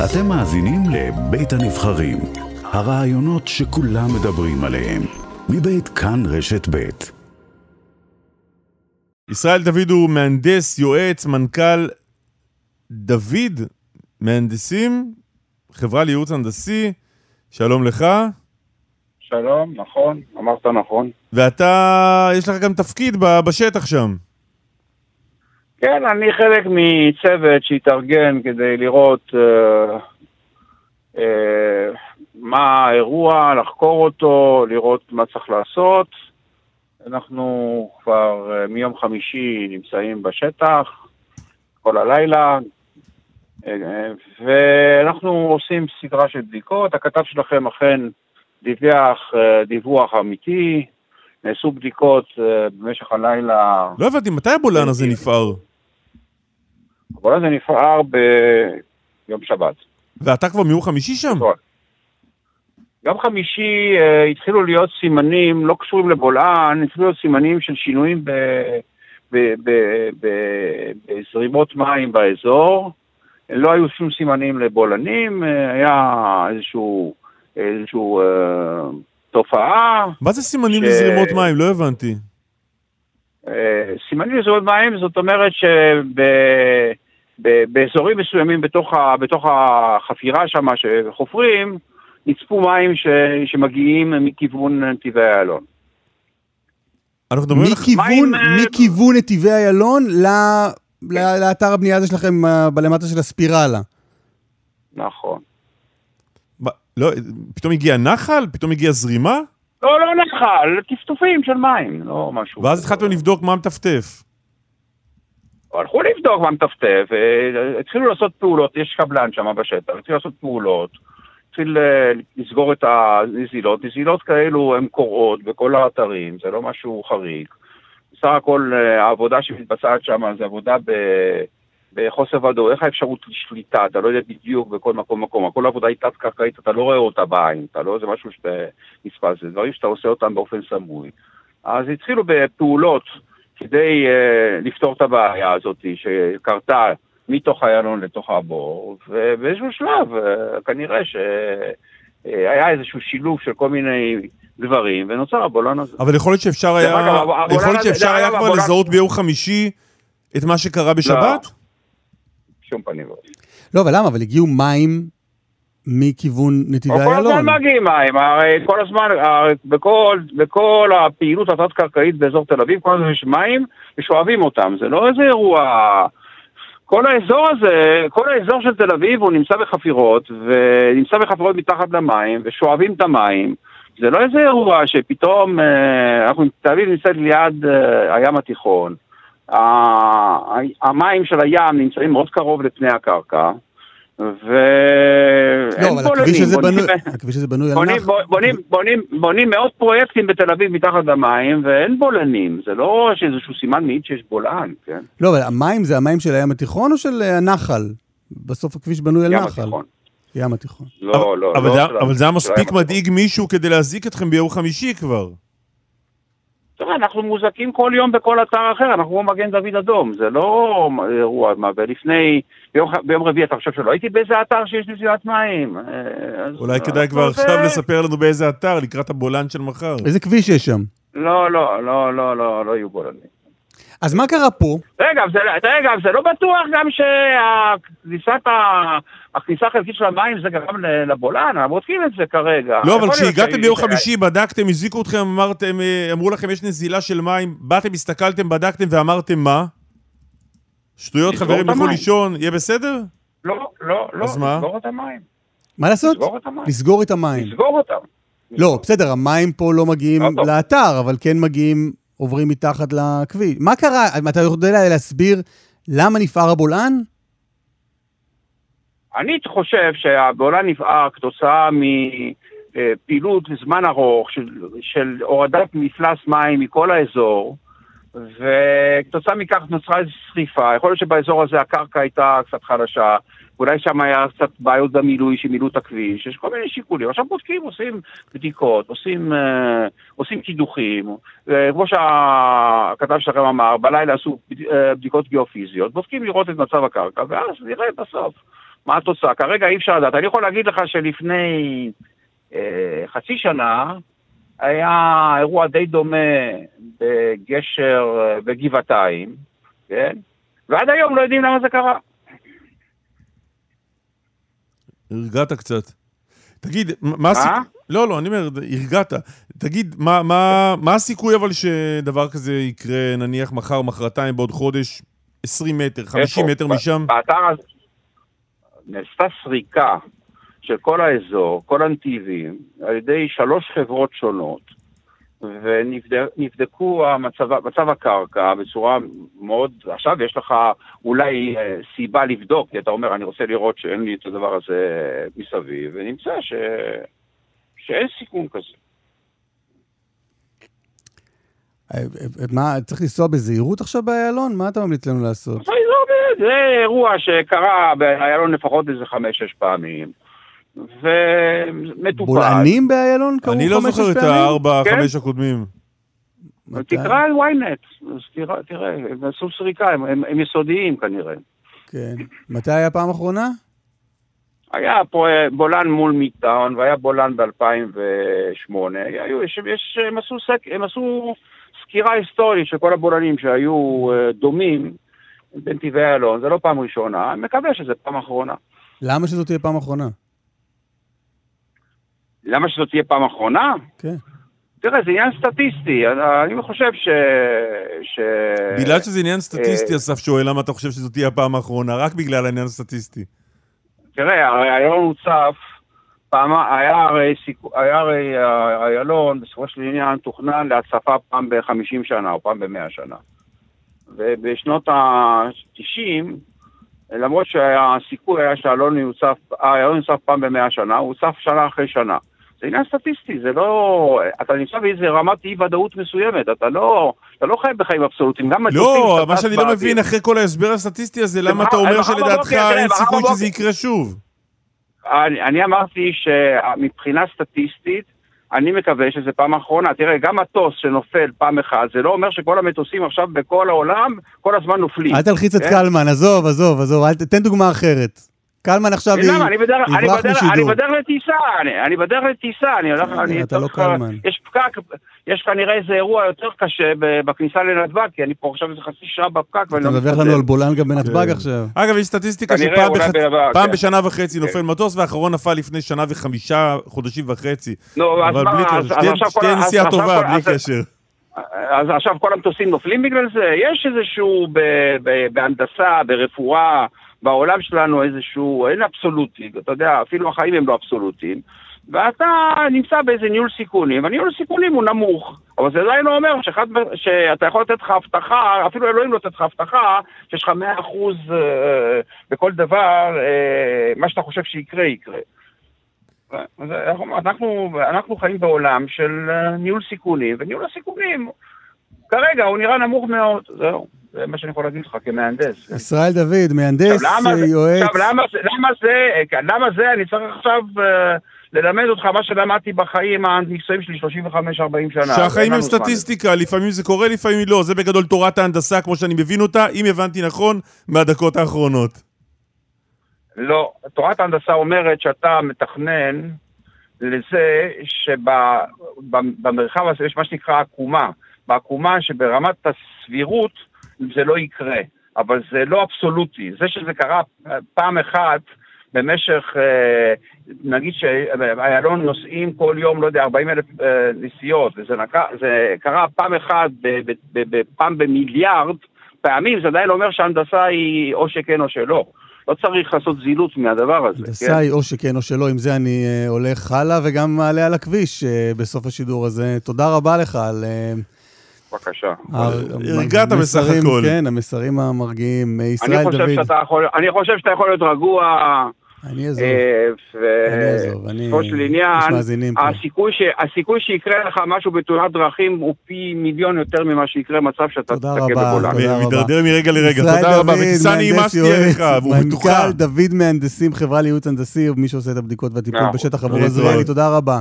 אתם מאזינים לבית הנבחרים, הרעיונות שכולם מדברים עליהם, מבית כאן רשת בית. ישראל דוד הוא מהנדס, יועץ, מנכ"ל דוד מהנדסים, חברה לייעוץ הנדסי, שלום לך. שלום, נכון, אמרת נכון. ואתה, יש לך גם תפקיד בשטח שם. כן, אני חלק מצוות שהתארגן כדי לראות אה, אה, מה האירוע, לחקור אותו, לראות מה צריך לעשות. אנחנו כבר אה, מיום חמישי נמצאים בשטח כל הלילה, אה, אה, ואנחנו עושים סדרה של בדיקות. הכתב שלכם אכן דיווח אה, דיווח אמיתי, נעשו בדיקות אה, במשך הלילה. לא הבנתי, מתי הבולען הזה נפער? אבל זה נפער ביום שבת. ואתה כבר מיום חמישי שם? יום חמישי אה, התחילו להיות סימנים, לא קשורים לבולען, התחילו להיות סימנים של שינויים ב, ב, ב, ב, בזרימות מים באזור. לא היו שום סימנים לבולענים, אה, היה איזשהו, איזשהו אה, תופעה. מה זה סימנים ש- לזרימות מים? לא הבנתי. אה, סימנים לזרימות מים, זאת אומרת שבאזורים מסוימים בתוך, ה, בתוך החפירה שם שחופרים, נצפו מים ש, שמגיעים מכיוון נתיבי איילון. אנחנו מדברים על... מכיוון, מים, אה, מכיוון נתיבי איילון ל- לאתר הבנייה הזה שלכם אה, בלמטה של הספירלה. נכון. מה, לא, פתאום הגיע נחל? פתאום הגיעה זרימה? לא, לא נחל, טפטופים של מים, לא משהו. ואז התחלתם לבדוק מה מטפטף. הלכו לבדוק מה מטפטף, אה, התחילו לעשות פעולות, יש קבלן שם בשטח, התחילו לעשות פעולות, התחיל אה, לסגור את הנזילות, נזילות כאלו הן קוראות בכל האתרים, זה לא משהו חריג. בסך הכל אה, העבודה שמתבצעת שם זה עבודה ב... בחוסר ודאות, איך האפשרות לשליטה, אתה לא יודע בדיוק בכל מקום מקום, כל העבודה היא תת-קרקעית, אתה לא רואה אותה בעין, אתה לא, זה משהו שאתה נצפה, זה דברים שאתה עושה אותם באופן סמוי. אז התחילו בפעולות כדי uh, לפתור את הבעיה הזאת שקרתה מתוך איילון לתוך הבור, ובאיזשהו שלב uh, כנראה שהיה איזשהו שילוב של כל מיני דברים, ונוצר הבולען הזה. אבל יכול להיות שאפשר היה... יכול להיות שאפשר היה כבר לזהות ביום חמישי את מה שקרה בשבת? בשום פנים ואופן. לא, אבל למה? אבל הגיעו מים מכיוון נתיבי אבל כל איילון. הזמן מגיעים מים, הרי כל הזמן, הרי בכל, בכל הפעילות התת-קרקעית באזור תל אביב, כל הזמן יש מים ושואבים אותם, זה לא איזה אירוע... כל האזור הזה, כל האזור של תל אביב הוא נמצא בחפירות, ונמצא בחפירות מתחת למים, ושואבים את המים. זה לא איזה אירוע שפתאום, אה, אנחנו, תל אביב נמצאת ליד אה, הים התיכון. המים של הים נמצאים מאוד קרוב לפני הקרקע, ואין לא, אבל הכביש הזה בנוי, הכביש הזה בנוי על בונים, נחל. בונים, בונים, בונים מאות פרויקטים בתל אביב מתחת למים, ואין בולענים. זה לא שאיזשהו סימן מעיד שיש בולען, כן? לא, אבל המים זה המים של הים התיכון או של אה, הנחל? בסוף הכביש בנוי על ים נחל. התיכון. ים התיכון. לא, לא, אבל לא. זה- של- אבל זה היה מספיק מדאיג מישהו כדי להזעיק אתכם ביום חמישי כבר. תראה, אנחנו מוזעקים כל יום בכל אתר אחר, אנחנו כמו מגן דוד אדום, זה לא אירוע, מה, ולפני, ביום, ביום רביעי אתה חושב שלא הייתי באיזה אתר שיש נזילת מים? אה, אז אולי כדאי אנחנו כבר זה- עכשיו לספר לנו באיזה אתר לקראת הבולען של מחר. איזה כביש יש שם? לא, לא, לא, לא, לא, לא יהיו בולענים. אז מה קרה פה? רגע, זה, רגע, זה לא בטוח גם שהכניסת ה... הכניסה החלקית של המים זה גרם לבולען, אנחנו בודקים את זה כרגע. לא, אבל כשהגעתם ביום חמישי, בדקתם, הזעיקו אתכם, אמרתם, אה, אמרו לכם יש נזילה של מים, באתם, הסתכלתם, בדקתם ואמרתם מה? שטויות, חברים, לכו. לישון, יהיה בסדר? לא, לא, לא, אז מה? לסגור את המים. מה לעשות? לסגור את המים. לסגור את המים. לסגור אותם. לא, בסדר, המים פה לא מגיעים לא טוב. לאתר, אבל כן מגיעים, עוברים מתחת לכביש. מה קרה? אתה יודע להסביר למה נפער הבולען? אני חושב שהבולען נפער כתוצאה מפעילות זמן ארוך של, של הורדת מפלס מים מכל האזור, וכתוצאה מכך נוצרה איזו שריפה. יכול להיות שבאזור הזה הקרקע הייתה קצת חלשה, אולי שם היה קצת בעיות במילוי שמילאו את הכביש, יש כל מיני שיקולים. עכשיו בודקים, עושים בדיקות, עושים, אה, עושים קידוחים. אה, כמו שהכתב שלכם אמר, בלילה עשו אה, בדיקות גיאופיזיות, בודקים לראות את מצב הקרקע, ואז נראה בסוף. מה התוצאה. כרגע אי אפשר לדעת. אני יכול להגיד לך שלפני אה, חצי שנה היה אירוע די דומה בגשר, אה, בגבעתיים, כן? ועד היום לא יודעים למה זה קרה. הרגעת קצת. תגיד, מה הסיכוי... לא, לא, אני אומר, הרגעת. תגיד, מה, מה, מה הסיכוי אבל שדבר כזה יקרה, נניח מחר, מחרתיים, בעוד חודש, 20 מטר, 50 מטר משם? באתר הזה נעשתה סריקה של כל האזור, כל הנתיבים, על ידי שלוש חברות שונות, ונבדקו המצב, מצב הקרקע בצורה מאוד, עכשיו יש לך אולי אה, סיבה לבדוק, כי אתה אומר, אני רוצה לראות שאין לי את הדבר הזה מסביב, ונמצא ש... שאין סיכון כזה. מה, צריך לנסוע בזהירות עכשיו באיילון? מה אתה ממליץ לנו לעשות? זה אירוע שקרה באיילון לפחות איזה חמש-שש פעמים. ומטופל. בולענים באיילון קרו אני לא זוכר את הארבע, כן? חמש הקודמים. תקרא על ynet, אז תראה, הם עשו סריקה, הם, יסודיים כנראה. כן. מתי היה פעם אחרונה? היה פה אה, בולען מול מיטאון, והיה בולען ב-2008. יש, יש, הם, עשו סק, הם עשו סקירה היסטורית של כל הבולענים שהיו אה, דומים בנתיבי איילון, זה לא פעם ראשונה, אני מקווה שזה פעם אחרונה. למה שזאת תהיה פעם אחרונה? למה שזאת תהיה פעם אחרונה? כן. תראה, זה עניין סטטיסטי, אני חושב ש... ש... בגלל שזה עניין סטטיסטי, אה, אסף שואל למה אתה חושב שזאת תהיה הפעם האחרונה, רק בגלל העניין הסטטיסטי. תראה, הרעיון הוצף, פעם, היה הרי, היה הרי איילון, בסופו של עניין, תוכנן להצפה פעם ב-50 שנה או פעם ב-100 שנה. ובשנות ה-90, למרות שהסיכוי היה שהאיילון יוצף, יוצף פעם ב-100 שנה, הוא הוצף שנה אחרי שנה. זה עניין סטטיסטי, זה לא... אתה נמצא באיזה רמת אי-ודאות מסוימת, אתה לא, אתה לא חי בחיים אבסולוטיים, גם לא, מה שאני לא מבין אחרי כל ההסבר הסטטיסטי הזה, למה אתה אומר שלדעתך אין סיכוי שזה יקרה שוב? אני, אני אמרתי שמבחינה סטטיסטית, אני מקווה שזה פעם אחרונה. תראה, גם מטוס שנופל פעם אחת, זה לא אומר שכל המטוסים עכשיו בכל העולם כל הזמן נופלים. אל תלחיץ את כן? קלמן, עזוב, עזוב, עזוב, תן דוגמה אחרת. קלמן עכשיו יברח משידור. אני בדרך לטיסה, אני בדרך לטיסה, אני הולך, אני... אתה לא קלמן. יש פקק, יש כנראה איזה אירוע יותר קשה בכניסה לנתב"ג, כי אני פה עכשיו איזה חצי שעה בפקק אתה לא מדווח לנו על בולען גם בנתב"ג כן. עכשיו. אגב, יש סטטיסטיקה שפעם כן. בשנה וחצי נופל כן. מטוס, והאחרון נפל לפני שנה וחמישה חודשים וחצי. נו, אז מה, אז עכשיו... שתהיה נסיעה טובה, בלי קשר. אז עכשיו כל המטוסים נופלים בגלל זה? יש איזשהו בהנדסה, ברפואה, בעולם שלנו איזשהו, אין אבסולוטי, אתה יודע, אפילו החיים הם לא אבסולוטיים, ואתה נמצא באיזה ניהול סיכונים, הניהול סיכונים הוא נמוך, אבל זה עדיין לא אומר שאחד, שאתה יכול לתת לך הבטחה, אפילו אלוהים לא לתת לך הבטחה, שיש לך מאה אחוז אה, בכל דבר, אה, מה שאתה חושב שיקרה, יקרה. אנחנו, אנחנו חיים בעולם של אה, ניהול סיכונים, וניהול הסיכונים כרגע הוא נראה נמוך מאוד, זהו. זה מה שאני יכול להגיד לך כמהנדס. ישראל דוד, מהנדס, יועץ. עכשיו, למה, למה, זה, למה זה, אני צריך עכשיו uh, ללמד אותך מה שלמדתי בחיים המקצועיים שלי 35-40 שנה. שהחיים הם סטטיסטיקה, לפעמים זה קורה, לפעמים לא. זה בגדול תורת ההנדסה, כמו שאני מבין אותה, אם הבנתי נכון, מהדקות האחרונות. לא, תורת ההנדסה אומרת שאתה מתכנן לזה שבמרחב הזה יש מה שנקרא עקומה. בעקומה שברמת הסבירות זה לא יקרה, אבל זה לא אבסולוטי. זה שזה קרה פעם אחת במשך, אה, נגיד שאיילון נוסעים כל יום, לא יודע, 40 אלף אה, נסיעות, וזה נקע, קרה פעם אחת, פעם במיליארד פעמים, זה עדיין אומר שההנדסה היא או שכן או שלא. לא צריך לעשות זילות מהדבר הזה. הנדסה כן? היא או שכן או שלא, עם זה אני אה, הולך הלאה וגם מעלה על הכביש בסוף השידור הזה. תודה רבה לך על... בבקשה. הרגעת בסך הכל. כן, המסרים המרגיעים. ישראל דוד. אני חושב שאתה יכול להיות רגוע. אני אעזוב, אה, אני אעזוב, אני... בסופו של עניין, הסיכוי שיקרה לך משהו בתאונת דרכים הוא פי מיליון יותר ממה שיקרה מצב שאתה תתקן בגולן. תודה רבה. מתדרדר מרגע לרגע, תודה רבה, וטיסה נעימה שתהיה לך, ובטוחה. מנכ"ל דוד מהנדסים, חברה לייעוץ הנדסי, ומי שעושה את הבדיקות והטיפול בשטח עבור עזריאלי, תודה רבה.